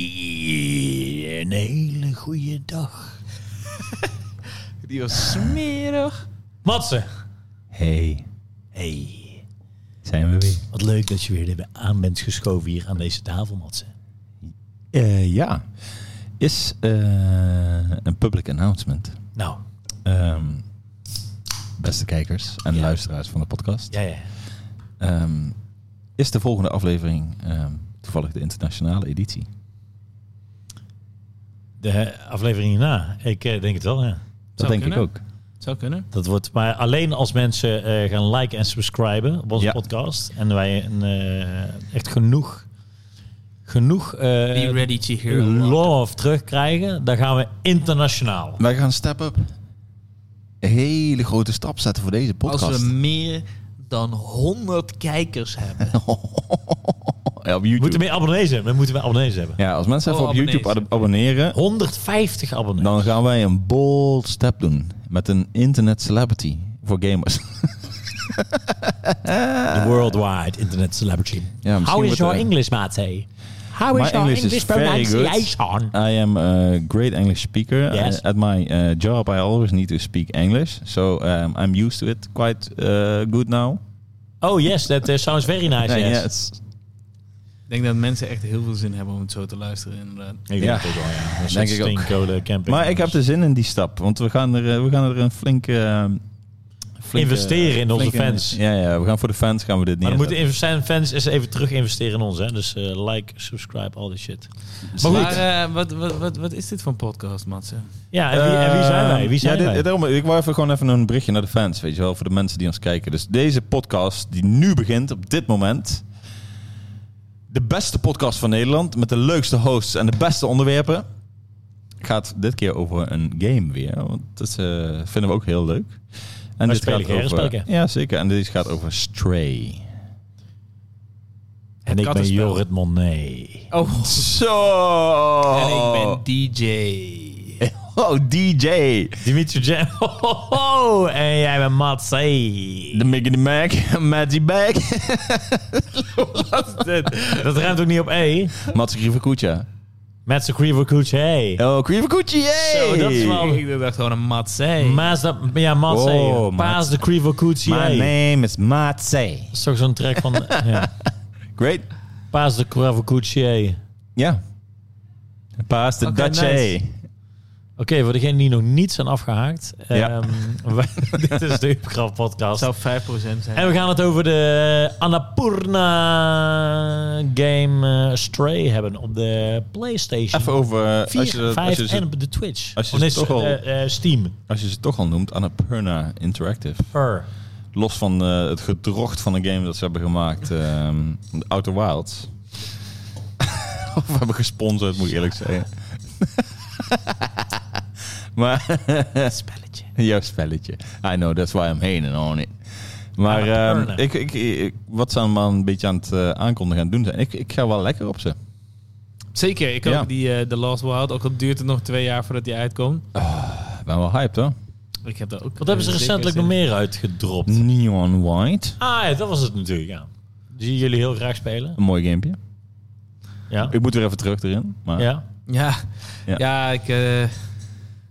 Zee, een hele goede dag. Die was smerig. Matze. Hey, Hey, zijn we weer? wat leuk dat je weer aan bent geschoven hier aan deze tafel, Matze. Eh, ja, is eh, een public announcement. Nou, Ehm, beste kijkers en Ja. luisteraars van de podcast. ja, ja. Ehm, is de volgende aflevering ehm, toevallig de internationale editie? De aflevering hierna. Ik eh, denk het wel, ja. Dat Zou denk kunnen. ik ook. Zou kunnen. Dat wordt maar alleen als mensen eh, gaan liken en subscriben op onze Ja. podcast. En wij een, eh, echt genoeg, genoeg eh, Be ready to hear. love terugkrijgen. Dan gaan we internationaal. Wij gaan step up. Een hele grote stap zetten voor deze podcast. Als we meer dan 100 kijkers hebben. ja, op We YouTube. moeten meer abonnees hebben. We moeten meer abonnees hebben. Ja, als mensen even Oh, op YouTube ab- abonneren, 150 abonnees. dan gaan wij een bold step doen met een internet celebrity voor gamers. The worldwide internet celebrity. Ja, How is your English, Matty? How My is your English is English very good. pronunciation? I am a great English speaker. Yes. Uh, at my uh, job, I always need to speak English, so um, I'm used to it quite uh, good now. Oh yes, that uh, sounds very nice. Yes. Ik denk dat mensen echt heel veel zin hebben om het zo te luisteren. Inderdaad. Ik denk Ja. het ook wel, ja. Denk ik ook. camping. Maar ik heb er zin in die stap, want we gaan er, uh, we gaan er een flinke, uh, flinke Investeren in onze fans. Ja, ja, we gaan voor de fans gaan we dit Maar niet. dan moeten zijn fans eens even terug investeren in ons, hè. Dus eh, like, subscribe, al die shit. Maar Maar goed. eh, wat, wat, wat, wat is dit voor een podcast, Matze? Ja, en wie, en wie zijn wij? Wie zijn ja, dit- wij? daarom, ik wou even gewoon even een berichtje naar de fans, weet je wel, voor de mensen die ons kijken. Dus deze podcast die nu begint op dit moment, de beste podcast van Nederland met de leukste hosts en de beste onderwerpen, gaat dit keer over een game weer, want dat eh, vinden we ook heel leuk. En Wij spelen geen over, ja zeker, en dit gaat over Stray. en ik ben. Jorrit Monet. Oh, Zo! en ik ben DJ. Oh, DJ! Dimitri Jam. Oh, en jij bent Matze. De Mickey the Mac, Matty Bag, Dat ruimt ook niet op E. Mats Grieverkoetje. Met zijn Creever Cooch, hey. Oh, Grieverkoetje, yay! Zo, dat is wel- Ik dacht gewoon een Matze. Maas dat, ja, Matze. Oh, Paas de Cooch, My hey. name is Matze. Dat is toch zo'n track van... ja. Great. Paas de hey. Ja. Paas de Dutch, nice. Oké, voor degenen die nog niet zijn afgehaakt. Ja. ehm, wij- dit is de Upgraf podcast. zou 5% zijn. En we gaan het over de Annapurna game eh, Stray hebben op de PlayStation. Even over... eh, 4, als, je, dat- 5 als, je en op de Twitch. als je ze toch al- eh, eh, Steam. als je ze toch al noemt, Annapurna Interactive. Er. Los van eh, het gedrocht van een game dat ze hebben gemaakt. ehm Outer Wilds. of we hebben gesponsord, moet ik eerlijk zeggen. Maar... spelletje. Jouw spelletje. I know, that's why I'm hating on it. Maar Ja, ehm, ik, ik, ik- wat ze allemaal een beetje aan het eh, aankondigen en doen zijn. Ik, ik ga wel lekker op ze. Zeker, ik Ja. hoop die eh, The Last Wild. Ook al duurt het nog twee jaar voordat die uitkomt. Ik ben wel hyped hoor. Ik heb daar ook. Wat hebben ze eh, recentelijk nog meer uitgedropt? Neon White. Ah ja, dat was het natuurlijk, ja. Die zien jullie heel graag spelen. Een mooi gamepje. Ja. Ik moet weer even terug erin. Maar Ja. Ja, Ja. ja. ik, eh,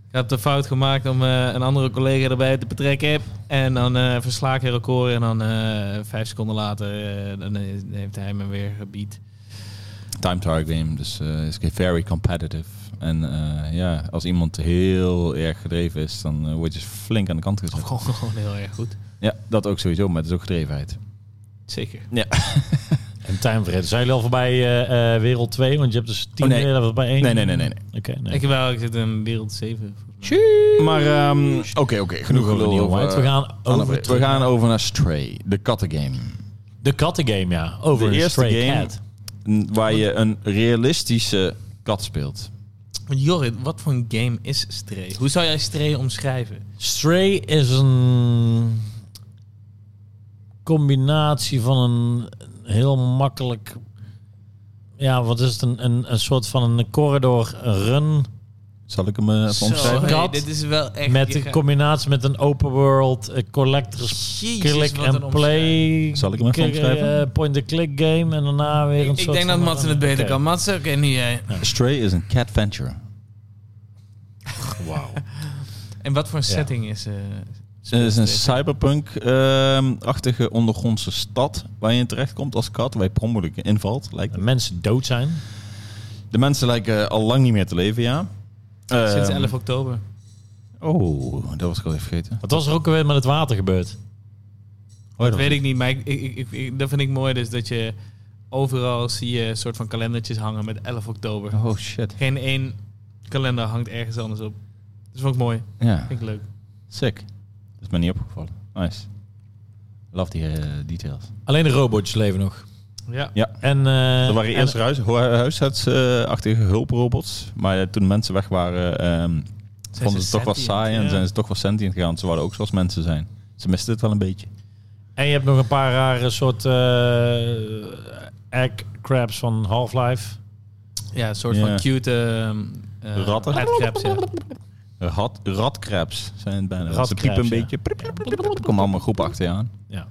ik heb de fout gemaakt om eh, een andere collega erbij te betrekken. En dan eh versla ik een record en dan eh, vijf seconden later dan heeft hij me weer gebied. time target game. Dus is very competitive. En ja, als iemand heel erg gedreven is, dan eh, word je flink aan de kant Of gezet. gewoon, gewoon heel erg goed. Ja, dat ook sowieso, maar het is ook gedrevenheid. Zeker. Ja. En timeverreden. Zijn jullie al voorbij eh, eh, Wereld 2? Want je hebt dus 10 Oh, nee. bij 1. Nee, nee, nee, nee. nee. Oké, nee. Ik, heb wel, ik zit in wereld 7. volgens mij. Maar ehm, oké, oké. genoeg over gelul over. We gaan over we gaan over naar Stray, de kattengame. de kattengame, ja. Over De eerste stray game- cat. Waar je een realistische kat speelt. Want Jorrit, wat voor een game is Stray? Hoe zou jij Stray omschrijven? Stray is een combinatie van een heel makkelijk... Ja, wat is het? Een, een, een soort van een corridor run Zal ik hem eh, even Zo, omschrijven? hey, dit is wel echt... Met een combinatie met een open world, eh, collectors Jezus, click and play. Zal ik hem even omschrijven? eh, point-and-click game en daarna weer een Ik, ik soort denk dat Matsen het beter kan. Matsen, oké, nu jij. Stray is een cat venture. Wauw. En wat voor een Ja. setting is... Het is een cyberpunk-achtige ondergrondse stad waar je in terecht komt als kat, waar je per ongeluk invalt. Lijkt het. mensen dood zijn. De mensen lijken al lang niet meer te leven, ja. Sinds Ehm, 11 oktober. Oh, dat was ik al even vergeten. Wat was er ook alweer met het water gebeurd? Oh, Dat weet ik niet, maar ik, ik, ik, ik- dat vind ik mooi. Dus dat je overal zie je een soort van kalendertjes hangen met 11 oktober. Oh shit. Geen één kalender hangt ergens anders op. Dat vond ik mooi. Ja, Vind ik leuk. sick. Dat is me niet opgevallen. Nice. Love die eh, details. Alleen de robotjes leven nog. Ja. Ja. En, eh, Er waren en- eerst huis, huisartsachtige hulprobots. Maar toen mensen weg waren, ehm, vonden ze het toch wel saai en Ja. zijn ze toch wel sentient gegaan. Ze wilden ook zoals mensen zijn. Ze misten het wel een beetje. En je hebt nog een paar rare soort eh egg crabs van Half-Life. Ja, een soort Ja. van cute... ehm, eh, Ratten? Headcrabs, ja. Rat, ratkrabs zijn het bijna. Ze piepen een ja. beetje. Prip, prip, prip, prip. Komen allemaal groepen achter je aan. Ja.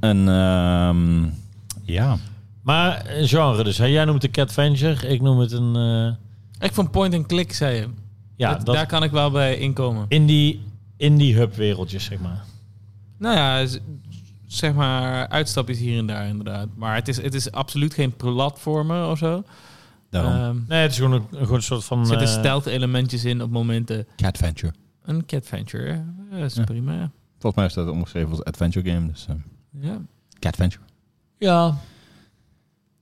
En ehm, ja, Maar een genre dus. Hè? Jij noemt het een cat venture. Ik noem het een... eh, Ik vond point-and-click, zei je. ja, Dat- dat, Daar kan ik wel bij inkomen. indie, indie hub wereldjes, zeg maar. Nou ja, zeg maar uitstapjes hier en daar inderdaad. Maar het is, het is absoluut geen platformer of zo. Daarom. Ehm, Nee, het is gewoon een, gewoon een soort van... er zitten eh, stealth elementjes in op momenten. Cat Venture. Een cat venture, ja, dat is Ja. prima. ja. Volgens mij is dat omgeschreven als adventure game. Dus, eh, Ja. Cat Venture. Ja.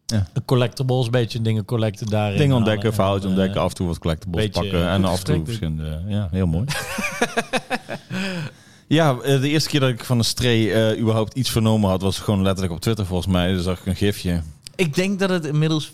Ja. Een collectibles, beetje dingen collecten daarin. Dingen ontdekken, en, verhaaltjes eh, ontdekken, af en toe wat collectibles beetje pakken en af en toe verschillende. Ja, heel mooi. ja, eh, de eerste keer dat ik van een stray eh, überhaupt iets vernomen had, was gewoon letterlijk op Twitter volgens mij. Dus zag ik een gifje. Ik denk dat het inmiddels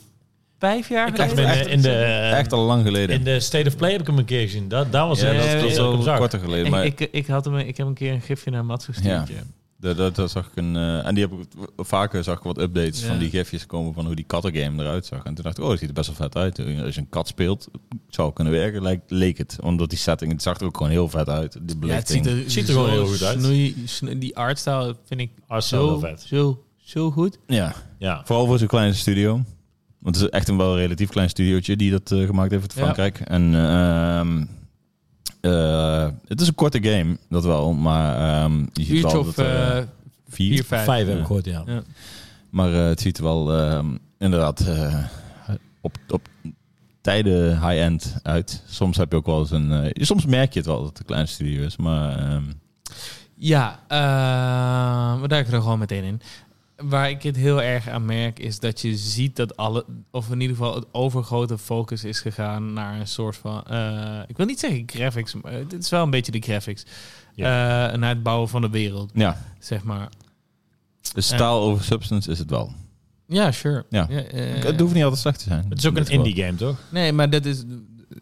vijf jaar Ik geleden hem in, in de, Echt al lang geleden. in de State of Play heb ik hem een keer gezien. Dat, daar was ja, het. dat dat al zag. korter geleden. Maar ik, ik, had hem, ik heb een keer een gifje naar Mats gestuurd. Ja. De, daar zag ik een, eh, en die heb ik vaker zag ik wat updates Ja. van die gifjes komen van hoe die kattengame eruit zag. En toen dacht ik, oh, dat ziet er best wel vet uit. Als je een kat speelt, zou kunnen werken, lijkt, leek het. Omdat die setting, het zag er ook gewoon heel vet uit. Die Ja, het ziet er, Ziet er gewoon heel goed uit. Snoei, snoei- die artstyle vind ik zo, vet. zo, zo goed. Ja, Ja. Vooral voor zo'n kleine studio. Want het is echt een wel relatief klein studiootje die dat eh, gemaakt heeft uit Ja. Frankrijk. En ehm, eh, het is een korte game, dat wel. Maar ehm, je ziet Uurtje wel of dat, eh, vier. vier, vijf. Vijf heb ik gehoord, ja. Ja. Maar eh, het ziet er wel ehm, inderdaad eh, op, op tijden high-end uit. Soms heb je ook wel eens een... eh, soms merk je het wel dat het een klein studio is. Maar ehm, Ja, eh, we duiken er gewoon meteen in. Waar ik het heel erg aan merk is dat je ziet dat alle, of in ieder geval het overgrote focus is gegaan naar een soort van, eh, ik wil niet zeggen graphics, maar het is wel een beetje de graphics. Eh, naar het bouwen van de wereld, ja, zeg maar. de style over substance is het wel. Ja, sure. Ja. het hoeft niet altijd slecht te zijn. Het is ook een indie game, toch? Nee, maar dat is,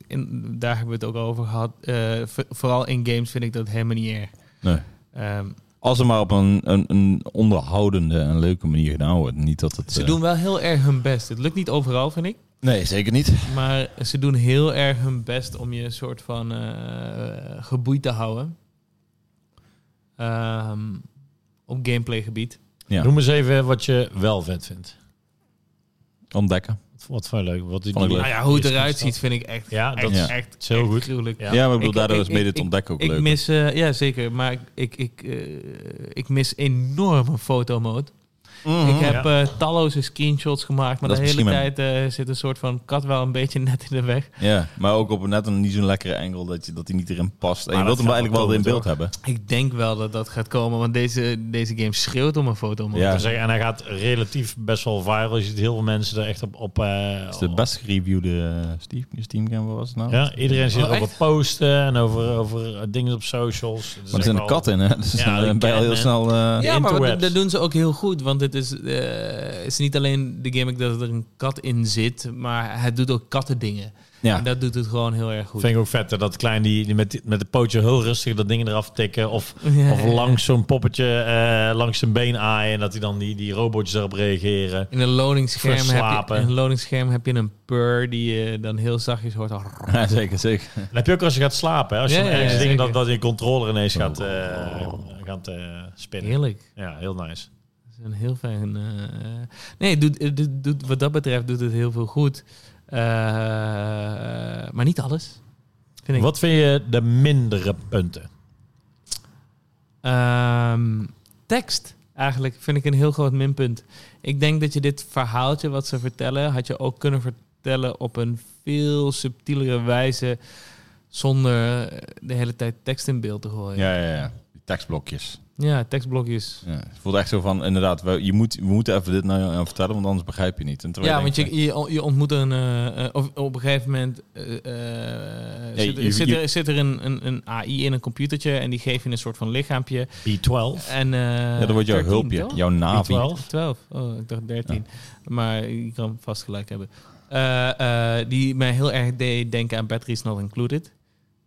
in, daar hebben we het ook over gehad. Eh, vooral in games vind ik dat helemaal niet erg. Nee. Ehm, Als er maar op een, een, een onderhoudende en leuke manier gedaan wordt. Niet dat het... ze eh, doen wel heel erg hun best. Het lukt niet overal, vind ik. Nee, zeker niet. Maar ze doen heel erg hun best om je een soort van eh, geboeid te houden. Ehm, op gameplay gebied. Ja. Noem eens even wat je wel vet vindt. Ontdekken. Wat, je leuk? Wat ik. Nou ja, hoe het eruit ziet vind ik echt, Ja, dat echt, is- echt, heel echt goed. gruwelijk. Ja. Ja, maar ik bedoel, daardoor is mede het ontdekken ook Ik leuk. mis, eh, ja zeker, maar ik, ik, ik, eh, ik mis enorme fotomode. Mhm. Ik heb Ja. eh, talloze screenshots gemaakt, maar Dat de hele tijd eh, zit een soort van kat wel een beetje net in de weg. Ja, maar ook op net een niet zo'n lekkere angle dat, je, dat hij niet erin past. En je wilt hem eigenlijk wel in beeld hebben. Ik denk wel dat dat gaat komen, want deze, deze game schreeuwt om een fotomode. Ja. Zeggen, En hij gaat relatief best wel viral. Je ziet heel veel mensen er echt op... op eh, Dat is de best gereviewde uh, Steam, Steam game, wat was het nou? Ja, iedereen zit Oh, erover posten en over, over dingen op socials. Maar er zit echt een wel- kat in, hè? Dus Ja, dan die ben je al heel snel... eh, Ja, maar dat doen ze ook heel goed. Want het het is, eh, het is niet alleen de gimmick dat er een kat in zit, maar het doet ook kattendingen. Ja. En dat doet het gewoon heel erg goed. Vind ik ook vet, hè, dat klein die, die met, met de pootje heel rustig dat dingen eraf tikken. Of, Ja, of langs zo'n poppetje eh, langs zijn been aaien. En dat hij dan die, die robotjes erop reageren. In een loading-scherm heb, je, Verslapen. in een loading-scherm heb je een purr die je dan heel zachtjes hoort. Ja, zeker, zeker. Dat heb je ook als je gaat slapen. Hè? Als je Ja, ergens ja, dingen dat, dat je controller ineens gaat, eh, gaat eh, spinnen. Heerlijk. Ja, heel nice. Een heel fijn... eh, nee, doet, doet, doet- wat dat betreft doet het heel veel goed. Eh, maar niet alles. Vind ik. Wat vind je de mindere punten? Ehm, tekst eigenlijk vind ik een heel groot minpunt. Ik denk dat je dit verhaaltje wat ze vertellen, had je ook kunnen vertellen op een veel subtielere wijze zonder de hele tijd tekst in beeld te gooien. Ja, ja, ja. Die tekstblokjes. Ja, tekstblokjes. Ja. Het voelt echt zo van, inderdaad, we, je moet, we moeten even dit nou aan vertellen, want anders begrijp je niet. En terwijl Ja, want je, je, je ontmoet een... eh, eh, of op een gegeven moment eh, eh, zit, je- zit je- er, zit er een, een, een AI in een computertje en die geeft je een soort van lichaampje. B12. En, eh ja, dat wordt jouw 13, hulpje, toch? jouw Navi. B12. 12. Oh, ik dacht 13. Maar je kan vast gelijk hebben. Eh, eh, die mij heel erg deed denken aan Batteries Not Included.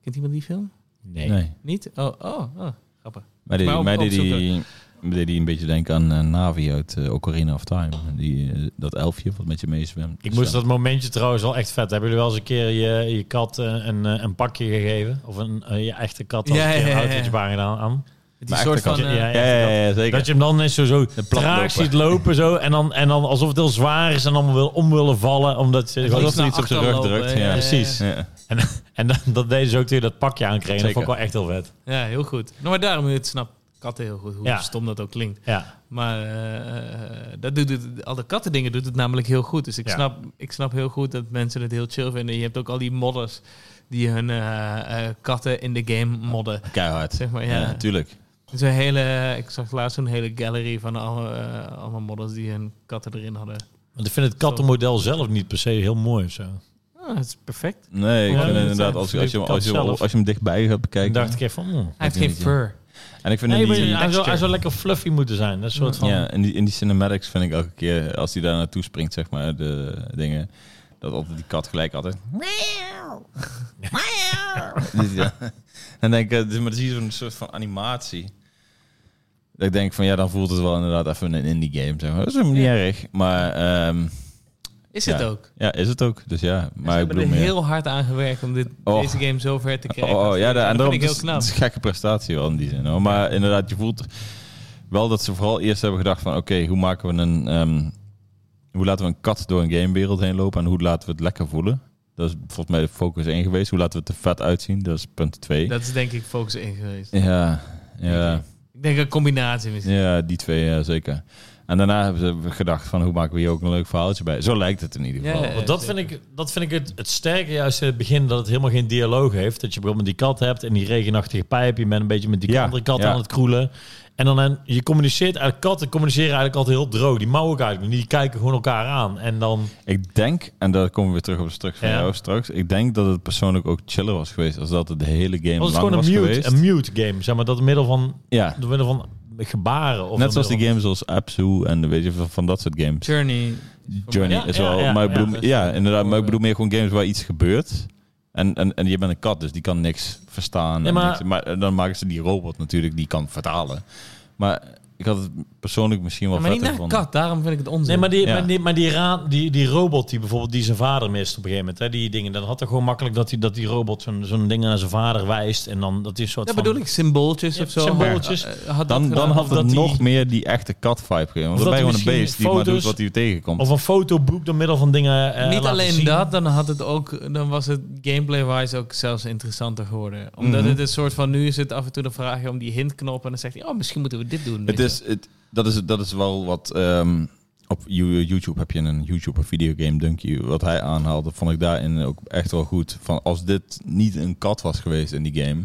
Kent iemand die film? Nee. Nee. Niet? Oh, oh, oh grappig. Maar die, Maar op- mij deed die, deed die een beetje denken aan eh, Navi uit eh, Ocarina of Time. Die, eh, dat elfje wat met je meezwemt. Ik moest dat momentje trouwens wel echt vet. Hebben jullie wel eens een keer je, je kat een, een pakje gegeven? Of een, je echte kat als Ja, een keer ja, een ja, ja. autootje baan gedaan aan? Die Maar soort van... ja, Ja, ja, ja, zeker. Dat je hem dan eens zo, zo traag ziet lopen zo, en, dan, en dan alsof het heel zwaar is en dan wil, om willen vallen. Omdat je, Alsof Iets er op zijn rug drukt. ja, Ja. Precies. En dan, dat deden ze ook toen je dat pakje aankreeg. Dat vond ik wel echt heel vet. Ja, heel goed. Nou, maar daarom, het snap katten heel goed, hoe Ja. stom dat ook klinkt. Ja. Maar eh, dat doet het, al de kattendingen doet het namelijk heel goed. Dus ik, Ja. snap, ik snap heel goed dat mensen het heel chill vinden. Je hebt ook al die modders die hun eh, eh, katten in de game modden. Keihard. Zeg maar, ja. Ja, tuurlijk. Zo'n hele, ik zag laatst een hele gallery van alle, eh, allemaal modders die hun katten erin hadden. Want ik vind het kattenmodel zelf niet per se heel mooi of zo. Ah, dat is perfect. Nee, ik Ja, vind inderdaad, als, als, je, als, je, zelf. als je hem dichtbij gaat Ik bekijken. dacht ik even van... hmm. Hij heeft geen fur. En ik vind Nee, in die, hij, zou, hij zou lekker fluffy moeten zijn. Dat soort van... ja, in die, in die cinematics vind ik elke keer, als hij daar naartoe springt, zeg maar, de dingen, dat altijd die kat gelijk altijd... Dus ja. En denk ik, dus, maar dan zie je zo'n soort van animatie. Dat ik denk van, ja, dan voelt het wel inderdaad even een indie game, zeg maar. Dat is helemaal niet Ja. erg, maar... ehm, Is Ja. het ook. ja, is het ook. Dus ja, Ze maar ik hebben bedoel er heel hard aan gewerkt om dit, Oh. deze game zo ver te krijgen. Oh, oh, ja, dat da- en vind daarom ik heel het is- knap. Het is een gekke prestatie wel in die zin. Hoor. Maar inderdaad, je voelt wel dat ze vooral eerst hebben gedacht van... Oké, hoe maken we een... ehm, hoe laten we een kat door een gamewereld heen lopen... en hoe laten we het lekker voelen? Dat is volgens mij de focus 1 geweest. Hoe laten we het er vet uitzien? Dat is punt 2. Dat is denk ik focus 1 geweest. Ja, ja, Ik denk een combinatie misschien. ja, die twee, ja, zeker. En daarna hebben ze gedacht van... hoe maken we hier ook een leuk verhaaltje bij? Zo lijkt het in ieder geval. ja. Dat vind ik, dat vind ik het, het sterke juist in het begin, dat het helemaal geen dialoog heeft. Dat je bijvoorbeeld die kat hebt en die regenachtige pijp. Je bent een beetje met die Ja, andere kat ja. aan het kroelen. En dan en je communiceert eigenlijk, katten communiceren eigenlijk altijd heel droog. Die mouwen ook eigenlijk niet. Die kijken gewoon elkaar aan. En dan, Ik denk, en daar komen we weer terug op het stuk van Ja. jou straks. Ik denk dat het persoonlijk ook chiller was geweest... als dat het de hele game was het lang gewoon een mute, geweest. een mute game. Zeg maar, dat middel van, Ja, door middel van gebaren. Of Net zoals die games als Absu en weet je, van, van dat soort games. Journey. Journey Ja, is ja, wel, ja, maar ik ja. bedoel, ja, inderdaad, maar ik bedoel meer gewoon games waar iets gebeurt. En, en, en je bent een kat, dus die kan niks verstaan. En maar- niks- maar dan maken ze die robot natuurlijk, die kan vertalen. Maar ik had het persoonlijk misschien wel maar niet naar gevonden. kat, daarom vind ik het onzin. Nee, maar die, Ja. maar die, maar die, ra- die, die robot die bijvoorbeeld die zijn vader mist op een gegeven moment, hè, die dingen, dan had er gewoon makkelijk dat die, dat die robot zo'n zo'n ding naar zijn vader wijst en dan dat is soort dat van... bedoel ik, symbooltjes Ja, of zo. symbooltjes. Maar, eh, had dat Dan, dan had het dat die- nog meer die echte kat-vibe gegeven. Want dat gewoon een beest die maar doet wat hij tegenkomt. Of een fotoboek door middel van dingen. eh, Niet laten alleen zien. dat, dan had het ook, dan was het gameplay-wise ook zelfs interessanter geworden. Omdat Mhm. het een soort van, nu is het af en toe de vraag om die hintknop en dan zegt hij, oh, misschien moeten we dit doen. Is, het, dat, is, dat is wel wat... ehm, op You- YouTube heb je een YouTube, videogame Dunky. Wat hij aanhaalde, vond ik daarin ook echt wel goed. Van als dit niet een kat was geweest in die game...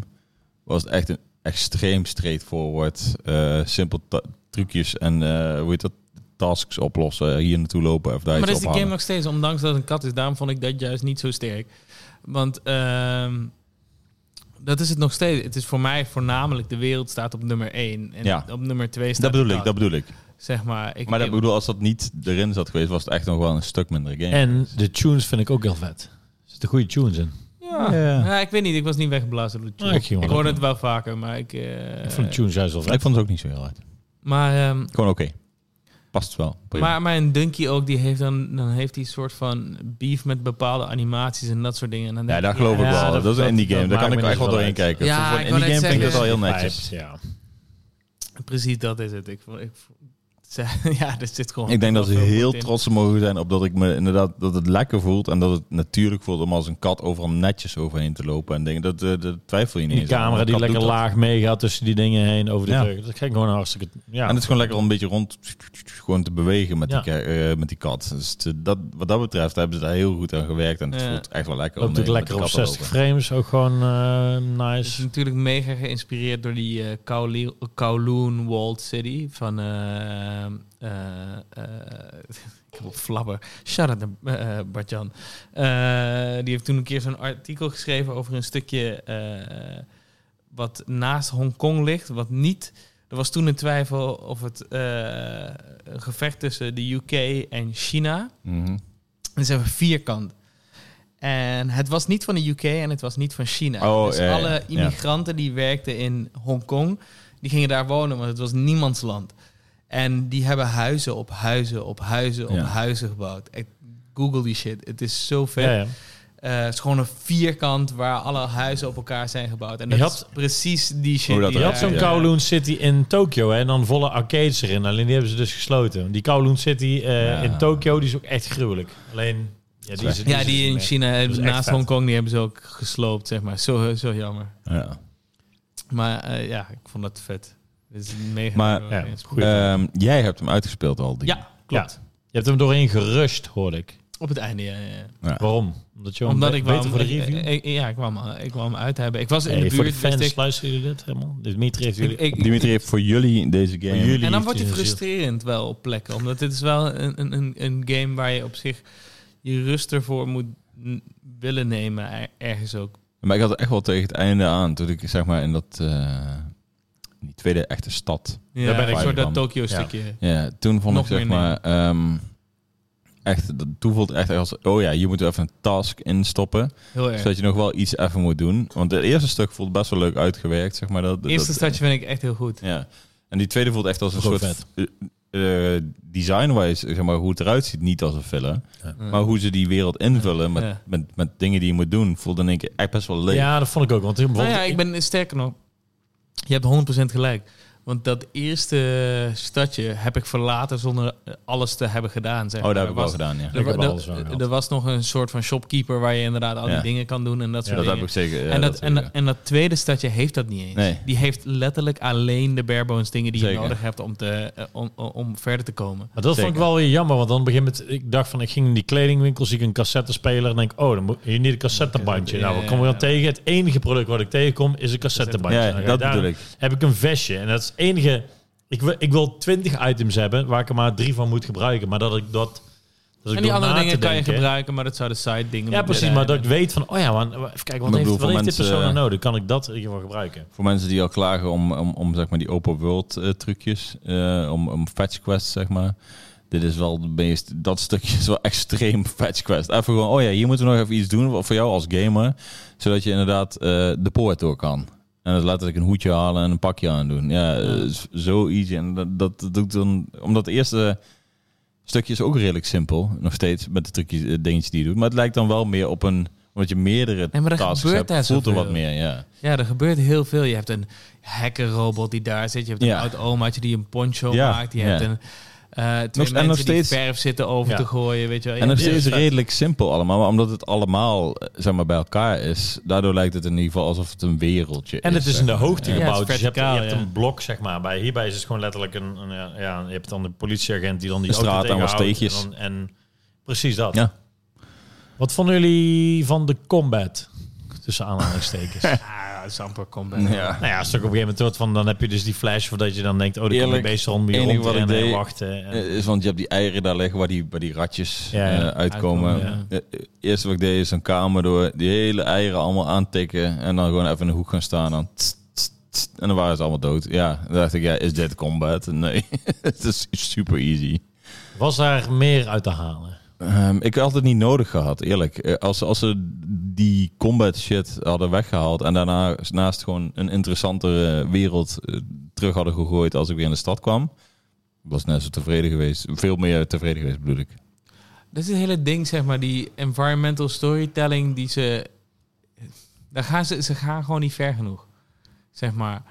was het echt een extreem straightforward... eh simpel trucjes en eh, hoe heet dat? Tasks oplossen. Hier naartoe lopen of daar Maar is de game nog steeds, ondanks dat het een kat is. Daarom vond ik dat juist niet zo sterk. Want ehm, dat is het nog steeds. Het is voor mij voornamelijk de wereld staat op nummer 1. En Ja. op nummer 2 staat Dat bedoel de ik, dat bedoel ik. Zeg maar. Ik, Maar dat, bedoel, als dat niet erin zat geweest, was het echt nog wel een stuk minder game. En de tunes vind ik ook heel vet. Er zitten goede tunes in. ja. Ja. Ja, ik weet niet. Ik was niet weggeblazen door de tune. Nou, ik ik hoorde het wel vaker, maar ik... eh, Ik vond de tunes juist wel vet. Ik vond het ook niet zo heel hard. maar, ehm, Gewoon oké. Past wel. Prima. maar, maar een Dunky ook, die heeft dan, dan heeft hij een soort van beef met bepaalde animaties en dat soort dingen. En dan ja, daar geloof ik Ja, wel. dat- Dat, is een indie game. Daar kan ik echt wel doorheen uit. kijken. Ja, voor ik een indie game vind ik dat wel heel netjes. Ja. Precies dat is het. Ik, vond- ik, vond- ja, er zit gewoon... Ik denk dat ze heel in. trots mogen zijn op dat ik me inderdaad dat het lekker voelt en dat het natuurlijk voelt om als een kat overal netjes overheen te lopen en dingen. Dat, eh, dat twijfel je niet. Die eens aan. camera die lekker dat. laag meegaat tussen die dingen heen over de Ja. rug. Dat krijg ik gewoon hartstikke... Ja. En het is gewoon lekker om een beetje rond gewoon te bewegen met, Ja. die, eh, met die kat. Dus het- dat, wat dat betreft hebben ze daar heel goed aan gewerkt en het Ja. voelt echt wel lekker. Loopt mee lekker op met die kat 60 te lopen. frames. Ook gewoon eh, Het is nice. natuurlijk mega geïnspireerd door die eh, Kowloon, Kowloon Walled City van... eh, eh, eh, ik heb op flabber. Shout naar eh, Bart-Jan. Die heeft toen een keer zo'n artikel geschreven over een stukje... wat naast Hongkong ligt, wat niet... Er was toen een twijfel of het een gevecht tussen de UK en China... Mhm. En ze hebben vierkant. En het was niet van de UK en het was niet van China. Oh, dus ja, alle ja. immigranten die werkten in Hongkong, die gingen daar wonen, want het was niemands land. En die hebben huizen op huizen op huizen op Ja. huizen gebouwd. Ik Google die shit. Het is zo vet. Ja, ja. Eh, het is gewoon een vierkant waar alle huizen op elkaar zijn gebouwd. En dat Je is precies die shit. Die Je had zo'n. Kowloon City in Tokio hè, en dan volle arcades erin. Alleen die hebben ze dus gesloten. Die Kowloon City eh, in Tokio die is ook echt gruwelijk. Alleen, ja, die is, Ja, die Ja, is die in China, echt naast. Hongkong, die hebben ze ook gesloopt, zeg maar. Zo, zo jammer. Ja. Maar eh, ja, ik vond dat vet. Het is mega... Maar- Ja, goed. Ehm, jij hebt hem uitgespeeld al. die- Ja, klopt. Je hebt hem doorheen gerust, hoorde ik. Op het einde, ja. ja. Ja. Waarom? Omdat je Omdat ik voor de hem- review? ik- ik- ja, ik wou hem, ik wou hem uit hebben. Ik was in Hey, de voor de buurt. wist fans, ik- luisteren jullie dit helemaal? Dimitri heeft jullie... ik- ik- Dimitri heeft voor jullie deze game. Voor jullie. en dan heeft word je hij frustrerend wel op plekken. Omdat dit is wel een, een, een, een game waar je op zich je rust ervoor moet willen nemen. er- Ergens ook. Maar ik had er echt wel tegen het einde aan, toen ik zeg maar in dat eh, die tweede echte stad. Ja, Daar ben ik soort dat. Tokyo Ja. stukje. Ja, toen vond Nog ik zeg maar ehm, echt, dat- het echt als, oh ja, je moet even een task instoppen, Heel erg. zodat je nog wel iets even moet doen. Want het eerste stuk voelt best wel leuk uitgewerkt, zeg maar. Dat, Het eerste dat- stadje vind ik echt heel goed. Ja. En die tweede voelt echt als een soort eh, eh, design-wise, zeg maar, hoe het eruit ziet, niet als een filler. Maar hoe ze die wereld invullen met, Ja. met, met dingen die je moet doen, voelde in één keer echt best wel leuk. Ja, dat vond ik ook. Want Nou ja, ik ben sterker nog. Je hebt 100% gelijk. Want dat eerste stadje heb ik verlaten zonder alles te hebben gedaan. Zeg Oh, dat heb ik Er wel was- gedaan, ja. Er, Ik er- gehad. er was nog een soort van shopkeeper waar je inderdaad al Ja. die dingen kan doen en dat soort dat dingen. heb ik zeker. ja, en, dat, en, zeker. en dat tweede stadje heeft dat niet eens. Nee. Die heeft letterlijk alleen de barebones dingen die je nodig hebt om, te, eh, om, om, verder te komen. Maar dat Zeker. vond ik wel weer jammer, want dan begin met, ik dacht van, ik ging in die kledingwinkel, zie ik een cassettespeler en denk, oh, dan moet je niet een cassettebandje. Nou, wat komen we dan tegen? Het enige product wat ik tegenkom is een cassettebandje. ja, dat daar- bedoel ik. Heb ik een vestje en dat is enige. Ik wil, ik wil 20 items hebben waar ik er maar drie van moet gebruiken, maar dat ik dat. dat ik En die door andere na dingen te kan je gebruiken, maar dat zouden side dingen Ja, precies. Maar dat ik weet van, oh ja, man, even kijken, wat, ik heeft, bedoel, wat dit persoon nou eh, nodig? Kan ik dat in ieder geval gebruiken? Voor mensen die al klagen om, om, om zeg maar die open world eh, trucjes, eh, om, om fetch quests zeg maar. Dit is wel de meest, dat stukje is wel extreem fetch quest. Even gewoon, oh ja, hier moeten we nog even iets doen voor jou als gamer, zodat je inderdaad eh, de poort door kan. En dat letterlijk een hoedje halen en een pakje aandoen. Ja, eh, zo easy. En dat, dat, doet dan, omdat het eerste stukje is ook redelijk simpel, nog steeds met de trucjes, eh, dingetjes die je doet. Maar het lijkt dan wel meer op een, omdat je meerdere Nee, maar tasks gebeurt hebt, voelt er wat meer, ja. Ja, er gebeurt heel veel. Je hebt een hackerrobot die daar zit. Je hebt een Ja. oud omaatje die een poncho Ja, maakt. Je ja. hebt een, eh twee Nog- en nog die steeds- verf zitten over Ja. te gooien. Weet je wel. En nog steeds redelijk simpel allemaal, maar omdat het allemaal eh, zeg maar, bij elkaar is, daardoor lijkt het in ieder geval alsof het een wereldje En is. het is in de hoogte Ja. Gebouwd. dus je hebt, je verticaal, hebt ja. een blok, zeg maar. Bij, hierbij is het gewoon letterlijk een... een ja, je hebt dan de politieagent die dan die De straat auto aan tegenhoudt steegjes. En, dan- en precies dat. Ja. Wat vonden jullie van de combat? Tussen aanhalingstekens. Zamper combat. Ja. Nou ja, als het ook op een gegeven moment wordt van... Dan heb je dus die flash voordat je dan denkt... Oh, die komt die beest rond, je enige rond wat ik en deed- wachten. En, Eh, Is, want je hebt die eieren daar liggen waar die, waar die ratjes Ja, ja. eh, uitkomen. Uitkomen, Eh, eerste wat ik deed is een kamer door die hele eieren allemaal aantikken en dan gewoon even in de hoek gaan staan. Dan tst, tst, tst, en dan waren ze allemaal dood. Ja, dan dacht ik, ja, is dit combat? Nee, het is super easy. Was daar meer uit te halen? Ehm, ik had het niet nodig gehad, eerlijk. Eh, Als, als ze die combat shit hadden weggehaald en daarna naast gewoon een interessantere wereld eh, terug hadden gegooid als ik weer in de stad kwam, was net zo tevreden geweest. Veel meer tevreden geweest, bedoel ik. Dat is het hele ding, zeg maar, die environmental storytelling die ze... Daar gaan ze, ze gaan gewoon niet ver genoeg, zeg maar.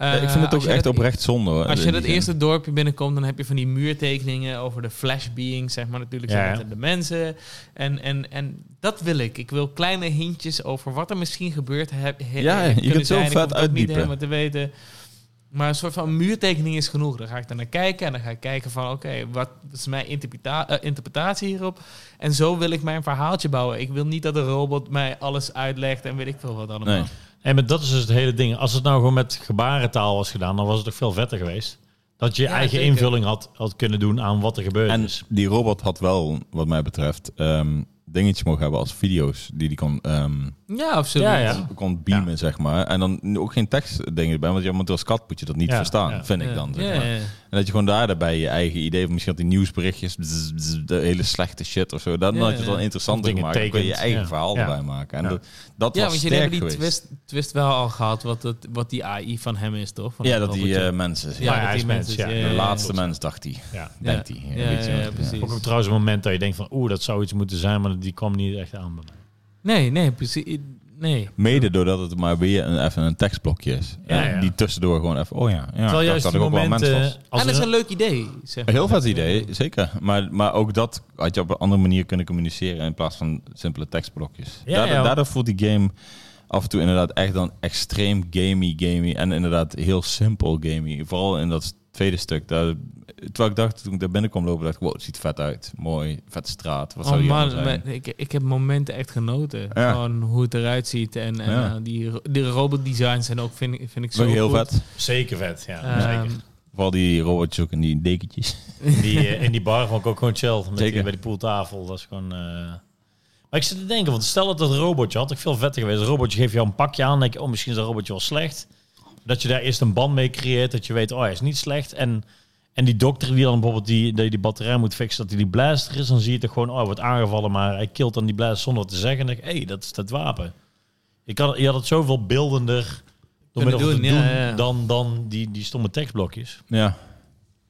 Ja, ik Eh, vind het ook echt dat- oprecht zonde. hoor, Als je dat eerste dorpje binnenkomt, dan heb je van die muurtekeningen over de flash beings, zeg maar natuurlijk, Ja, zijn ja. het de mensen. En, en, en dat wil ik. Ik wil kleine hintjes over wat er misschien gebeurd heb, he- Ja, je kunt zo zijn. Vet ook niet uitdiepen. helemaal te weten. Maar een soort van muurtekening is genoeg. Dan ga ik daar naar kijken en dan ga ik kijken van... oké, wat is mijn interpreta- eh, interpretatie hierop? En zo wil ik mijn verhaaltje bouwen. Ik wil niet dat de robot mij alles uitlegt en weet ik veel wat allemaal. Nee. En met dat is dus het hele ding. Als het nou gewoon met gebarentaal was gedaan, dan was het toch veel vetter geweest. Dat je je Ja, eigen zeker. invulling had, had kunnen doen aan wat er gebeurd En is. die robot had wel, wat mij betreft, ehm dingetjes mogen hebben als video's die die kon, ehm, Ja, of zo. Ja, ja. kon beamen, zeg maar. En dan ook geen tekstdingen erbij, want, ja, want als kat moet je dat niet Ja, verstaan, ja. vind ik dan. Zeg Ja, maar. ja, ja. En dat je gewoon daar daarbij je eigen idee, of misschien had die nieuwsberichtjes, bzz, bzz, de hele slechte shit of zo, dan Ja, had je het wel interessanter dingen gemaakt. Dan kun je je eigen ja. verhaal Ja. erbij maken. En Ja. dat, dat Ja, was want jullie sterk hebben die geweest. twist, twist wel al gehad, wat, het, wat die AI van hem is, toch? Van ja, dat dat die eh, mensen, Ja, dat die is mensen, de laatste mens, dacht hij. Ja. Denkt hij. Ja, je precies. Ook trouwens een moment dat je denkt van, oeh, dat zou iets moeten zijn, maar die kwam niet echt aan bij mij. Nee, nee, precies. Nee. Mede doordat het maar weer een, even een tekstblokje is. Ja, En ja. Die tussendoor gewoon even, oh ja. ja Terwijl juist dat die ik ook wel een mens momenten... was. Als en dat is een leuk idee. Zeg Een heel vet idee, zeker. Maar, maar ook dat had je op een andere manier kunnen communiceren in plaats van simpele tekstblokjes. Ja, daardoor, ja. daardoor voelt die game af en toe inderdaad echt dan extreem gamey, gamey en inderdaad heel simpel gamey. Vooral in dat tweede stuk. Daar, terwijl ik dacht, toen ik daar binnenkwam lopen, dacht ik, wow, het ziet vet uit. Mooi, vette straat. Wat zou Oh die man, zijn? maar ik, ik heb momenten echt genoten. Ja. Gewoon hoe het eruit ziet. En, en Ja. eh, die, die robotdesigns zijn ook, vind, ik- vind ik zo heel goed. vet. Zeker vet, ja. Ehm, zeker. Vooral die robotjes ook in die dekentjes. In die, eh, in die bar vond ik ook gewoon chill. Met die, Zeker. bij die pooltafel. Dat is gewoon... eh, Maar ik zit te denken, want stel dat het een robotje had, ik veel vetter geweest. Een robotje geeft jou een pakje aan, dan denk je, oh, misschien is dat robotje wel slecht. Dat je daar eerst een band mee creëert, dat je weet, oh, hij is niet slecht. En, en die dokter die dan bijvoorbeeld die, die, die batterij moet fixen, dat hij die blaster is, dan zie je toch gewoon, oh, hij wordt aangevallen, maar hij killt dan die blaster zonder te zeggen. En dan denk ik, hé, hey, dat is dat wapen. Ik had, je had het zoveel beeldender door middel van te doen, doen, ja, ja. dan, dan die, die stomme tekstblokjes. Ja.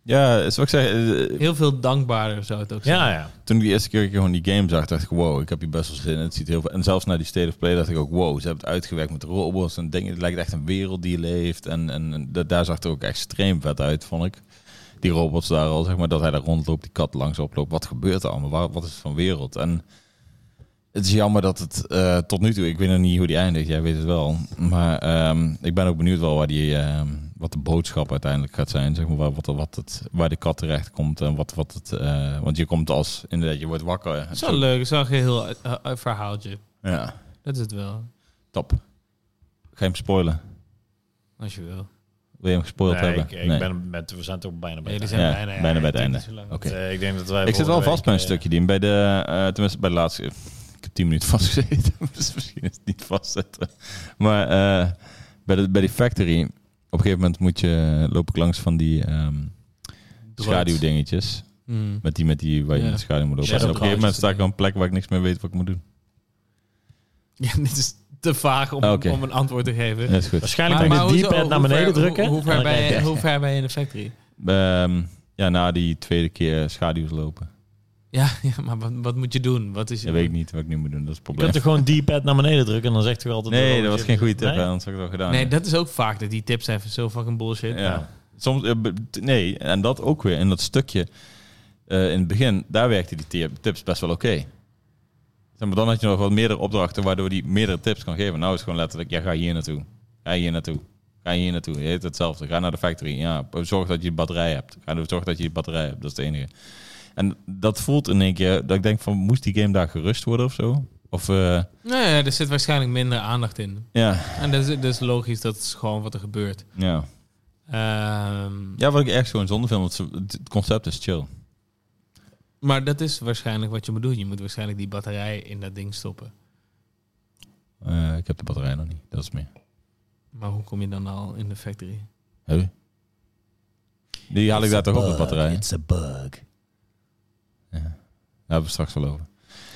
Ja, zoals ik zeg, eh, Heel veel dankbaarder zou het ook zijn. Ja, ja. toen ik die eerste keer gewoon die game zag, dacht ik, wow, ik heb hier best wel zin in. Het ziet heel veel. En zelfs naar die State of Play dacht ik ook, wow, ze hebben het uitgewerkt met robots en dingen. Het lijkt echt een wereld die leeft. En, en, en da- daar zag het er ook extreem vet uit, vond ik. Die robots daar al, zeg maar, dat hij daar rondloopt, die kat langs oploopt. Wat gebeurt er allemaal? Waar, wat is het van wereld? En het is jammer dat het eh, tot nu toe, ik weet nog niet hoe die eindigt, jij weet het wel. Maar ehm, ik ben ook benieuwd wel waar die, ehm, wat de boodschap uiteindelijk gaat zijn. Zeg maar, waar, wat, wat het, waar de kat terecht komt en wat, wat het. eh, want je komt als, inderdaad, je wordt wakker. Het is wel leuk. Het is wel een heel eh, verhaaltje. Ja, Dat is het wel. top. Ga je hem spoilen? Als je wil. Wil je hem gespoild Nee, hebben? ik, ik Nee. ben met, we zijn toch bijna bij het zijn Ja, bijna, bijna bij het einde. Oké. einde. Ik denk dat wij Ik zit wel vast bij een stukje, die bij de, eh, tenminste bij de laatste. Ik heb tien minuten vastgezeten, dus misschien is het niet vastzitten. Maar eh, bij, de, bij die factory, op een gegeven moment moet je, loop ik langs van die ehm schaduwdingetjes. Hmm. Met die, met die waar je Ja. met de schaduw moet lopen. Shadow en op een gegeven moment sta ik op een plek waar ik niks meer weet wat ik moet doen. Ja, dit is te vaag om, Ah, om een antwoord te geven. Ja, is goed. Waarschijnlijk moet je de naar hoe beneden ver- drukken. Hoe, hoe, en ver dan ben krijg je, je- hoe ver ben je in de factory? Ehm, ja, na die tweede keer schaduws lopen. Ja, ja maar wat, wat moet je doen? Wat is Dat weet ik niet wat ik nu moet doen, dat is het Je probleem. kunt er gewoon D-pad naar beneden drukken en dan zegt hij altijd... Nee, dat was geen goede tip, Nee? hè, anders had ik het wel gedaan. Nee, dat is ook vaak dat die tips even zo fucking bullshit. Ja. Soms, eh, nee, en dat ook weer in dat stukje eh, in het begin, daar werkte die tip- tips best wel oké. Maar, dan had je nog wat meerdere opdrachten waardoor die meerdere tips kan geven. Nou is het gewoon letterlijk, ja, ga hier naartoe. Ga hier naartoe. Ga hier naartoe. Je heet hetzelfde. Ga naar de factory. Ja, zorg dat je die batterij hebt. Ga ervoor zorg dat je die batterij hebt. Dat is het enige. En dat voelt in één keer dat ik denk van, moest die game daar gerust worden of zo? Of, eh, Nee, er zit waarschijnlijk minder aandacht in. ja, En dat is, dat is logisch, dat is gewoon wat er gebeurt. ja. Ehm, Ja, wat ik echt gewoon zonde vind, want het concept is chill. Maar dat is waarschijnlijk wat je moet doen. Je moet waarschijnlijk die batterij in dat ding stoppen. Eh, ik heb de batterij nog niet, dat is meer. Maar hoe kom je dan al in de factory? Die haal ik daar toch op de batterij. It's a bug. Daar hebben we straks wel over.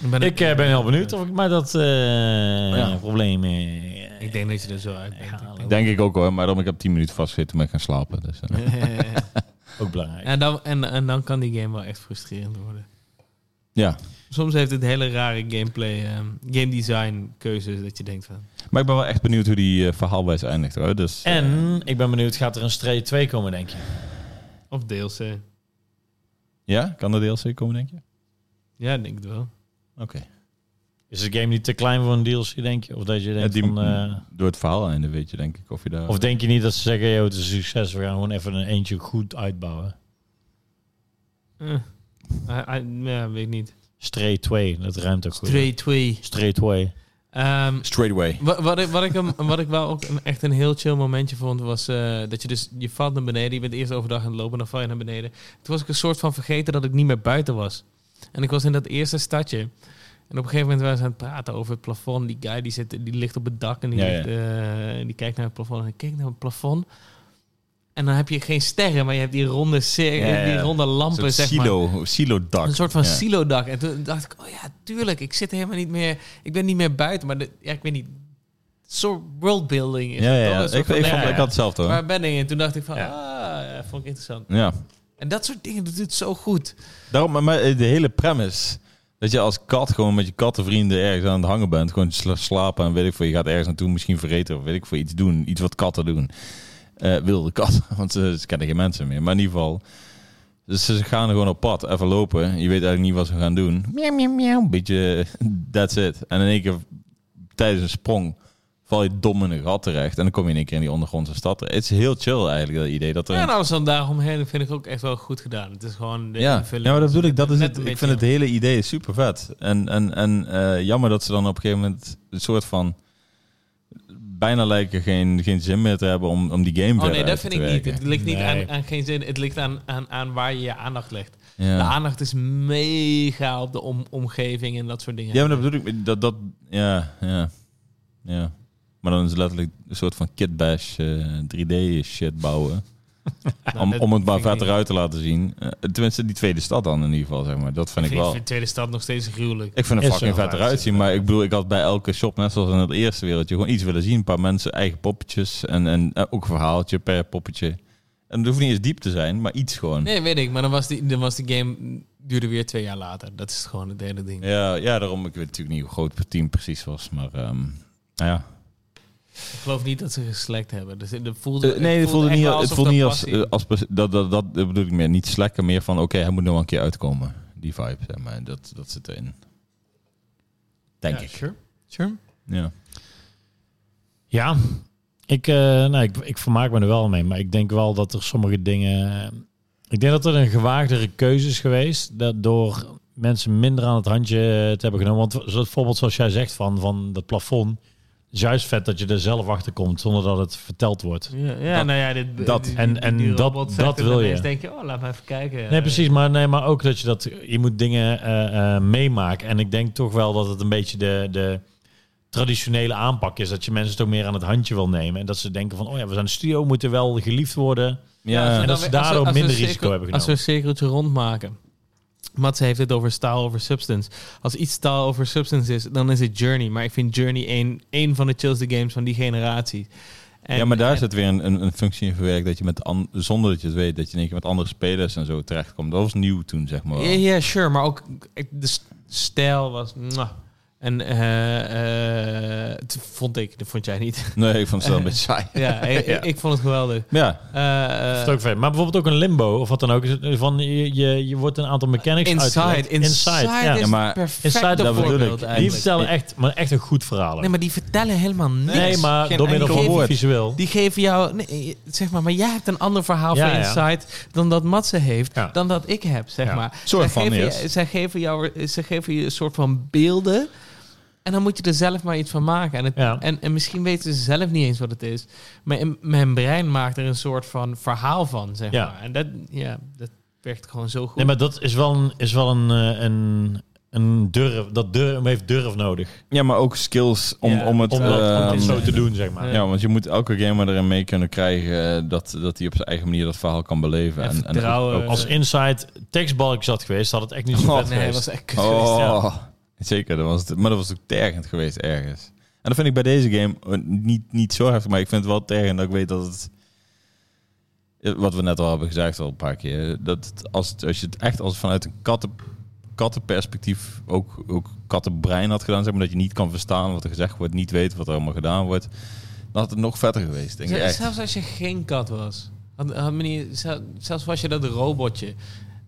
Dan ben Ik eh, ben heel benieuwd of ik mij dat eh, Ja. probleem... eh, Ik denk dat je er zo uit bent. Ja, Denk ik ook hoor, maar dan ik heb 10 minuten vastgezeten met gaan slapen. Dus, eh, ook belangrijk. en, dan, en, en dan kan die game wel echt frustrerend worden. ja, Soms heeft het hele rare gameplay, ehm, game design keuzes dat je denkt van... maar ik ben wel echt benieuwd hoe die uh, verhaalwijze eindigt hoor. Dus, eh, En ik ben benieuwd, gaat er een Stray 2 komen, denk je? Of DLC. ja, kan er DLC komen denk je? Ja, ik denk het wel. Oké. Is de game niet te klein voor een DLC, denk je? Of dat je Ja, denkt die- van... eh, Door het verhaal einde weet je denk ik of je daar... of denk je niet dat ze zeggen, yo, het is een succes, we gaan gewoon even een eentje goed uitbouwen? Eh, I- I- ja, weet ik niet. Stray 2, dat ruimt ook goed. Stray 2. Stray 2. Ehm, Straight away. Wat, wat, ik, wat, ik, hem- wat ik wel ook een, echt een heel chill momentje vond, was eh, dat je dus, je valt naar beneden, je bent eerst overdag aan het lopen, dan val je naar beneden. Toen was ik een soort van vergeten dat ik niet meer buiten was. En ik was in dat eerste stadje. En op een gegeven moment waren ze aan het praten over het plafond. Die guy die, zit, die ligt op het dak en die, Ja, ja. ligt, eh, die kijkt naar het plafond. En ik keek naar het plafond. En dan heb je geen sterren, maar je hebt die ronde, Ja, die ronde Een lampen, zeg maar. silo, silo dak. Een soort van silo-dak. En toen dacht ik, oh ja, tuurlijk, ik zit helemaal niet meer... Ik ben niet meer buiten, maar de, ja, ik weet niet... Soort worldbuilding is Ja, ja, Ik, van, ik, vond, ik had hetzelfde hoor. Waar ben ik? En toen dacht ik van, Ja. ah, ja, vond ik interessant. Ja. Dat soort dingen, doet zo goed. Daarom, maar- maar de hele premise... Dat je als kat gewoon met je kattenvrienden ergens aan het hangen bent. Gewoon sla- slapen en weet ik veel. Je gaat ergens naartoe misschien vergeten of weet ik veel. Iets doen. Iets wat katten doen. Eh, wilde katten. Want ze, ze kennen geen mensen meer. Maar in ieder geval... Dus ze gaan gewoon op pad. Even lopen. Je weet eigenlijk niet wat ze gaan doen. Miauw, miauw, miauw. Beetje... That's it. En in één keer tijdens een sprong... Val je dom in een gat terecht. En dan kom je in één keer in die ondergrondse stad. Het is heel chill eigenlijk, dat idee. Dat er Ja, en alles dan daaromheen vind ik ook echt wel goed gedaan. Het is gewoon de ja. invulling. ja, maar dat bedoel ik. Dat is het. Ik vind het hele idee super vet. En, en, en eh, jammer dat ze dan op een gegeven moment een soort van bijna lijken geen, geen zin meer te hebben om, om die game Oh verder nee, dat vind te ik niet. Het ligt niet Nee. aan, aan geen zin. Het ligt aan, aan, aan waar je je aandacht legt. De aandacht is mega op de om, omgeving en dat soort dingen. ja, maar dat bedoel ik. Dat, dat, ja, ja, ja. Maar dan is het letterlijk een soort van kitbash eh 3D shit bouwen. Nou, om, om het maar ik niet. uit te laten zien. Eh, tenminste, die tweede stad dan in ieder geval, zeg maar. Dat vind ik Ik wel. vind de tweede stad nog steeds gruwelijk. Ik vind het fucking vet eruit zien. Maar ik bedoel, ik had bij elke shop, net zoals in het eerste wereldje, gewoon iets willen zien. Een paar mensen, eigen poppetjes en, en eh, ook een verhaaltje per poppetje. En het hoeft niet eens diep te zijn, maar iets gewoon. Nee, weet ik. Maar dan was die, dan was die game duurde weer twee jaar later. Dat is gewoon het hele ding. Ja, ja, daarom. Ik weet natuurlijk niet hoe groot het team precies was. Maar ehm, nou ja. Ik geloof niet dat ze geslekt hebben. Dus het voelde, Eh, nee, het voelde niet, het voelde niet als, eh, als pers- dat, dat, dat, dat bedoel ik meer. Niet slekker, meer van oké, hij moet nog een keer uitkomen. Die vibe, zeg maar. Dat, dat zit erin. Denk Ja, ik. Sure. Sure. Ja. Ja, ik, eh, nou, ik, ik vermaak me er wel mee. Maar ik denk wel dat er sommige dingen... Ik denk dat er een gewaagdere keuze is geweest. Dat door mensen minder aan het handje te hebben genomen. Want bijvoorbeeld zoals jij zegt van, van dat plafond. Juist vet dat je er zelf achter komt zonder dat het verteld wordt. Ja, ja Dat- nou ja, dit, dat. die- En- die- en dat- dat wil en je. denk je, oh, laat me even kijken. Nee, precies. Maar, nee, maar ook dat je dat... Je moet dingen eh, eh, meemaken. En ik denk toch wel dat het een beetje de... de traditionele aanpak is dat je mensen toch meer aan het handje wil nemen en dat ze denken van oh ja we zijn een studio moeten wel geliefd worden Ja, en dat dan ze daardoor minder risico hebben Als we genomen. een cirkeltje rondmaken. Mats heeft het over style over substance. Als iets style over substance is, dan is het Journey. Maar ik vind Journey een, een van de chillste games van die generatie. En- ja, maar daar en- zit weer een, een, functie in verwerkt dat je met an, zonder dat je het weet, dat je in één keer met andere spelers en zo terechtkomt. Dat was nieuw toen, zeg maar. Ja, ja, sure. Maar ook de stijl was... mwah. En eh, eh, het vond ik, dat vond jij niet. Nee, ik vond het wel een beetje saai. ja, ik, Ja. ik, ik vond het geweldig. Ja, Eh, eh, is ook vet. Maar bijvoorbeeld ook een limbo of wat dan ook. Van je, je, je wordt een aantal mechanics Inside. uitgelegd. Inside, ja. is Ja, maar Inside, dat bedoel voorbeeld ik. Die vertellen echt, maar echt een goed verhaal. Nee, maar die vertellen helemaal niks. Nee, maar Geen door middel van woord. visueel. Die geven jou, nee, zeg maar, maar jij hebt een ander verhaal Ja, voor ja. Insight dan dat Matze heeft, Ja. dan dat ik heb, zeg Ja. maar. Soort zij, van geven je, zij, geven jou, zij geven je een soort van beelden en dan moet je er zelf maar iets van maken. En, het, Ja. en, en misschien weten ze zelf niet eens wat het is, maar in, mijn brein maakt er een soort van verhaal van, zeg Ja. maar. En dat, ja, dat werkt gewoon zo goed. Nee, maar dat is wel een, is wel een, eh, een een durf, dat durf, heeft durf nodig. Ja, maar ook skills om, Ja, om het... Om, dat, om dat zo te doen, zeg maar. Ja. want je moet elke gamer erin mee kunnen krijgen eh, dat, dat hij op zijn eigen manier dat verhaal kan beleven. En En, en vertrouwen. ook- Als Inside tekstbalk zat geweest, had het echt niet zo Oh, vet Nee, geweest. was echt kut geweest, Oh, ja. Zeker. Dat was het, maar dat was ook tergend geweest ergens. En dat vind ik bij deze game eh, niet, niet zo heftig, maar ik vind het wel tergend dat ik weet dat het... Wat we net al hebben gezegd al een paar keer. Dat het, als, het, als je het echt als vanuit een katten, kattenperspectief ook, ook kattenbrein had gedaan, zeg maar, dat je niet kan verstaan wat er gezegd wordt, niet weet wat er allemaal gedaan wordt, dan had het nog vetter geweest, denk ik echt. Zelfs als je geen kat was. Had, had me niet, zel- zelfs was je dat robotje,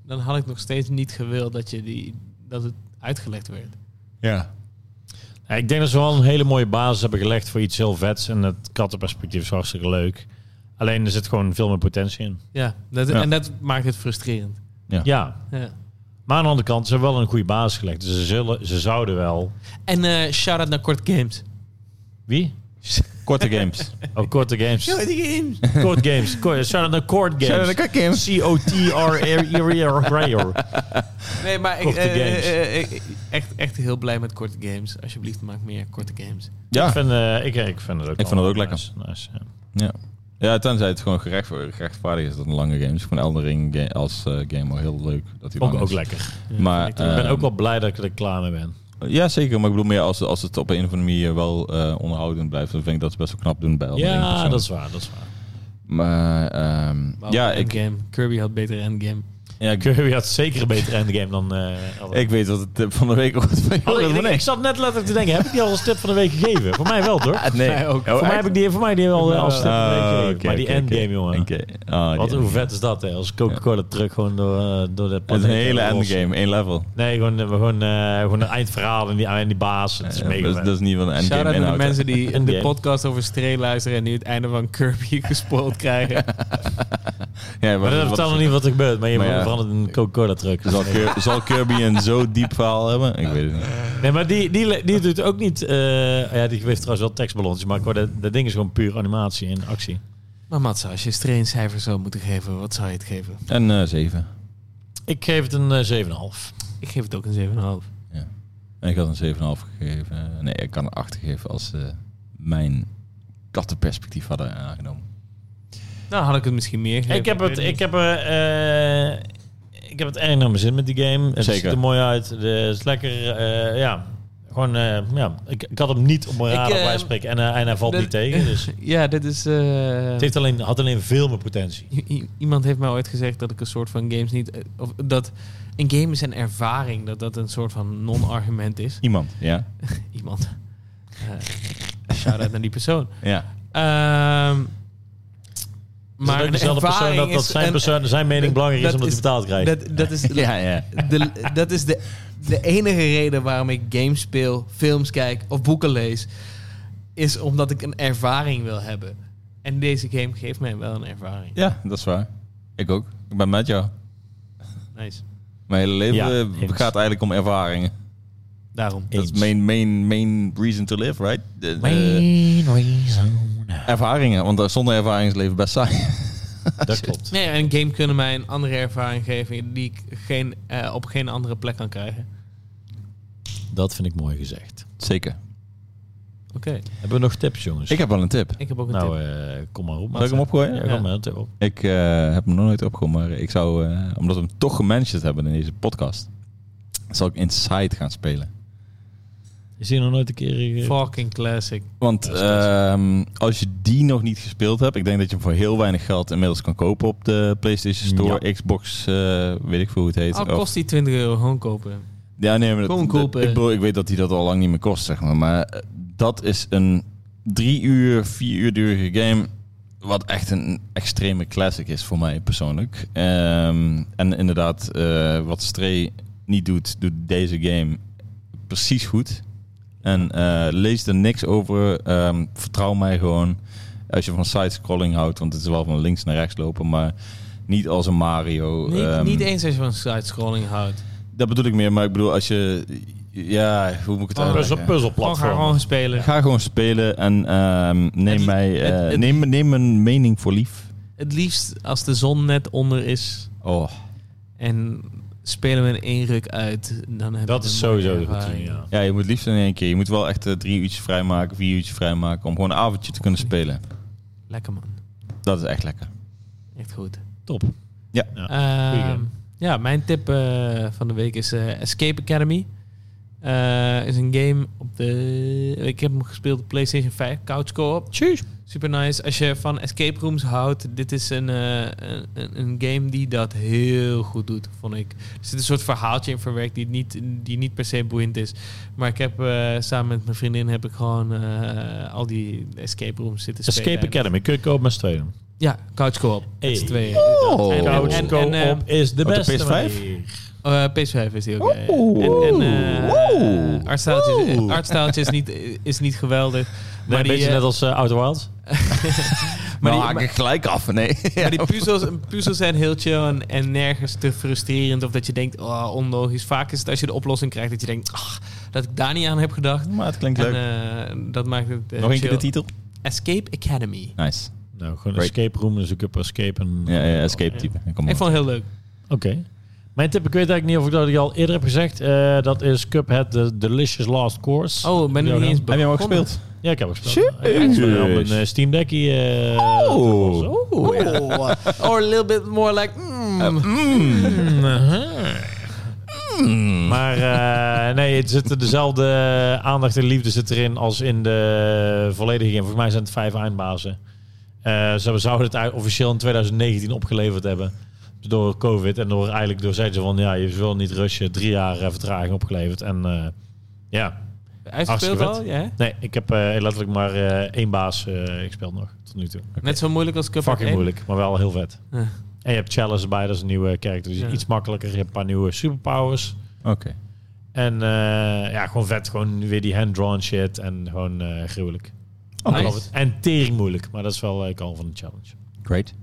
dan had ik nog steeds niet gewild dat, je die, dat het uitgelegd werd. Ja. Ja, ik denk dat ze wel een hele mooie basis hebben gelegd voor iets heel vets. En het kattenperspectief is hartstikke leuk. Alleen er zit gewoon veel meer potentie in. Ja, dat, Ja. en dat maakt het frustrerend. Ja. Ja. Maar aan de andere kant, ze hebben wel een goede basis gelegd. Dus ze, zullen, ze zouden wel... En eh shout-out naar Kort Games. Wie? Korte games. Oh, Korte Games. Games! Court Games. Co- Shout-out naar Court Games. games. C-O-T-R-E-R. Nee, maar ik, Korte eh, games. eh, eh, echt, echt heel blij met korte games. Alsjeblieft, maak meer korte games. Ja. Ik, vind, eh, ik, ik vind het ook Ik vind het ook nice. Nice, ja. Ja. Ja, tenzij het gewoon gerecht, gerechtvaardigd is dat een lange game is. Ik vind Elden Ring als eh, game wel heel leuk. Dat hij Ook, ook lekker. Ja, Maar, ik ben Ehm, ook wel blij dat ik er klaar mee ben. Ja, zeker. Maar ik bedoel meer als, als het op een of andere manier wel eh, onderhoudend blijft. Dan vind ik dat ze best wel knap doen bij. Ja, dat is waar. Dat is waar. Maar ehm, wel. ja, ik, Endgame. Kirby had beter endgame. Ja, Kirby had zeker een betere endgame dan... eh Elden ik weet wat het tip van de week wordt. van Oh, Joris, ik, ik zat net letterlijk te denken, heb ik die al als tip van de week gegeven? Voor mij wel, toch? Ah, nee. Ook. Oh, voor, mij echt? heb ik die, voor mij die wel eh, als tip van de week Oh, gegeven. maar die endgame, oké. jongen. Oké. Ah, Wat, hoe vet is dat, hè? Als Coca-Cola truck gewoon door, eh, door de Het is een hele endgame, één level. Nee, gewoon, gewoon, eh, gewoon een eindverhaal en die, en die baas. Het is Ja, mega dat, is- vet. dat is niet van een endgame Shout-out naar de mensen die de Endgame. podcast over Stray luisteren en nu het einde van Kirby gespoild krijgen. Ja, Maar dat wat- vertel nog niet wat er gebeurt. Maar je Maar ja. verandert een Coca-Cola truck. Zal, zal Kirby een zo diep verhaal hebben? Ik weet het niet. Nee, maar die, die, die doet ook niet... eh, ja, die geeft trouwens wel tekstballons. Maar gewoon dat, dat ding is gewoon puur animatie en actie. Maar Mats, als je Stray een cijfer zou moeten geven, wat zou je het geven? En eh 7. Ik geef het een eh, 7,5. Ik geef het ook een 7,5. En ik had een 7,5 gegeven. Nee, ik kan een 8 geven als ze mijn kattenperspectief hadden aangenomen. Nou, had ik het misschien meer gegeven. Ik heb het, ik heb er, eh, ik heb het erg naar mijn zin met die game. Het Zeker. ziet er mooi uit. Het is lekker, eh, ja. Gewoon, eh, ja. Ik, ik had hem niet op mijn radar bij spreken. En, en hij valt dat- niet tegen. Dus Ja, dit is... eh, het heeft alleen, had alleen veel meer potentie. I- Iemand heeft mij ooit gezegd dat ik een soort van games niet... Of dat een game is een ervaring, dat dat een soort van non-argument is. Iemand, ja. Iemand. Eh Shout-out naar die persoon. Ja. Ehm Maar een dezelfde persoon dat, dat is zijn, persoon, zijn mening belangrijk is dat omdat hij betaald krijgt. Dat, dat is, Ja, ja. de, dat is de, de enige reden waarom ik games speel, films kijk of boeken lees. Is omdat ik een ervaring wil hebben. En deze game geeft mij wel een ervaring. Ja, dat is waar. Ik ook. Ik ben met jou. Nice. Mijn hele leven Ja, eh, gaat eigenlijk om ervaringen. Daarom. Dat is Eens. main, main, main reason to live, right? Main reason. Ervaringen, want eh, zonder ervaring is het leven best saai. Dat klopt. Nee, een game kunnen mij een andere ervaring geven die ik geen, eh, op geen andere plek kan krijgen. Dat vind ik mooi gezegd. Zeker. Oké, Hebben we nog tips, jongens? Ik heb wel een tip. ik heb ook een nou, tip. eh, kom maar op. Zal ik hem opgooien? Ja, Ja. kom maar een tip op. Ik eh, heb hem nog nooit opgenomen, maar ik zou, eh, omdat we hem toch gemanaged hebben in deze podcast, zal ik Inside gaan spelen. Is hier nog nooit een keer... eh, Fucking classic. Want ehm, als je die nog niet gespeeld hebt, ik denk dat je hem voor heel weinig geld inmiddels kan kopen op de PlayStation Store, Xbox, eh, weet ik veel hoe het heet. Al Of- kost die 20 euro gewoon kopen. Ja, nee, maar dat, Gewoon dat- kopen. ik, bedoel, ik weet dat die dat al lang niet meer kost, zeg maar. Maar eh, dat is een drie uur, vier uur durige game. Wat echt een extreme classic is voor mij persoonlijk. Ehm, en inderdaad, eh, wat Stray niet doet, doet deze game precies goed. En eh, lees er niks over. Ehm, vertrouw mij gewoon. Als je van side-scrolling houdt, want het is wel van links naar rechts lopen, maar niet als een Mario. Niet, Ehm, niet eens als je van side-scrolling houdt. dat bedoel ik meer, maar ik bedoel als je... Ja, hoe moet ik het Een puzzel, uitleggen? Gewoon ga puzzelplatform. gewoon spelen. Ga gewoon spelen en ehm, neem, Het- mij, eh, het- het- neem, neem mijn mening voor lief. Het liefst als de zon net onder is Oh, en spelen we in één ruk uit. Dan heb Dat je is sowieso de routine, ja. Ja, je moet liefst in één keer. Je moet wel echt eh, drie uurtjes vrijmaken, vier uurtjes vrijmaken. Om gewoon een avondje te kunnen spelen. Lekker man. Dat is echt lekker. Echt goed. Top. Ja. Ja. Ehm, ja, mijn tip eh, van de week is eh, Escape Academy. Eh, is een game op de... Ik heb hem gespeeld op PlayStation 5, Couch Co-op. Super nice. Als je van escape rooms houdt, dit is een, eh, een, een game die dat heel goed doet, vond ik. Er zit een soort verhaaltje in verwerkt die niet, die niet per se boeiend is. Maar ik heb eh, samen met mijn vriendin heb ik gewoon eh, al die escape rooms zitten spelen. Escape Academy. Kun je kopen met z'n tweeën. Ja, Couch Co-op. Hey. Met z'n tweeën. Oh. En- en- Couch Co-op is de op de beste PS5? manier. Uh, PS5 is die ook. ja, ja. Oeh. En, en uh, artstijltje, artstijltje is, niet, is niet geweldig. Maar Maar een die, beetje eh, net als uh, Outer Wilds. maar nou, die, haak ik gelijk af. Nee. maar die puzzels, puzzels zijn heel chill en, en nergens te frustrerend. Of dat je denkt, oh, onlogisch. Vaak is het als je de oplossing krijgt dat je denkt, ach, dat ik daar niet aan heb gedacht. maar het klinkt En leuk. uh, dat maakt het uh, Nog een keer de titel. Escape Academy. Nice. Nou, gewoon Great. escape room, zoek ik op escape. En, Ja, ja escape type. Kom Ik vond het heel leuk. Oké. Mijn tip, ik weet eigenlijk niet of ik dat al eerder heb gezegd. eh, dat is Cuphead The Delicious Last Course. Oh, ik ben er Ja, niet eens Heb je hem ook gespeeld? Ja, ik heb hem gespeeld. Ik hem op een eh, Steam Deckje. eh, Oh. Oh. Oh, or a little bit more like, mm. Mm. Mm. Maar eh, nee, het zit dezelfde aandacht en liefde zit erin als in de volledige game. Volgens mij zijn het vijf eindbazen. Eh, ze zouden het officieel in 2019 opgeleverd hebben. Door COVID. En door eigenlijk door zeiden ze van ja, je wil niet rushen. Drie jaar eh, vertraging opgeleverd. En eh, ja, Uitgespeeld Hartstikke al? vet. Ja? nee, ik heb eh, letterlijk maar eh, één baas eh gespeeld nog tot nu toe. Net zo moeilijk als Cuphead Fucking 1? moeilijk, maar wel heel vet. En je hebt Chalice erbij, dat is een nieuwe character. Dus Ja. iets makkelijker. Je hebt een paar nieuwe superpowers. Oké. En eh, ja, gewoon vet. Gewoon weer die hand-drawn shit. En gewoon eh, gruwelijk. En tering moeilijk. Maar dat is wel ik al van de challenge. Great.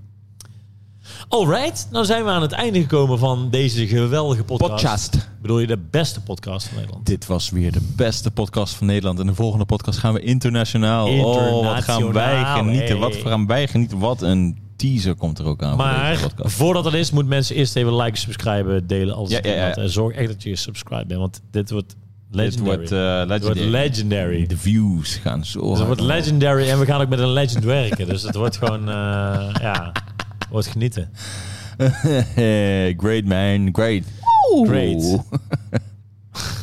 Alright, nou zijn we aan het einde gekomen van deze geweldige podcast. Podcast. Bedoel je de beste podcast van Nederland? Dit was weer de beste podcast van Nederland. In de volgende podcast gaan we internationaal. Oh, wat gaan wij Internationaal, genieten. hey. Wat gaan wij genieten. Wat een teaser komt er ook aan voor Maar deze podcast. voordat het is, moeten mensen eerst even liken, subscriben, delen. Alles Ja, ja, ja. En zorg echt dat je subscribe bent, want dit wordt Dit legendary. wordt, eh, wordt legendary. legendary. De views gaan zo Dus het wordt legendary en we gaan ook met een legend werken. Dus het wordt gewoon, eh, ja, wordt genieten. Great man, great. Great.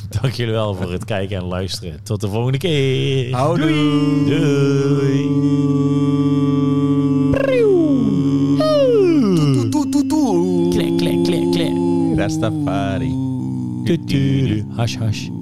Dank jullie wel voor het kijken en luisteren. Tot de volgende keer. Houdoe. Doei. Klik, klik, klik, klik. Rastafari. Hash, hash.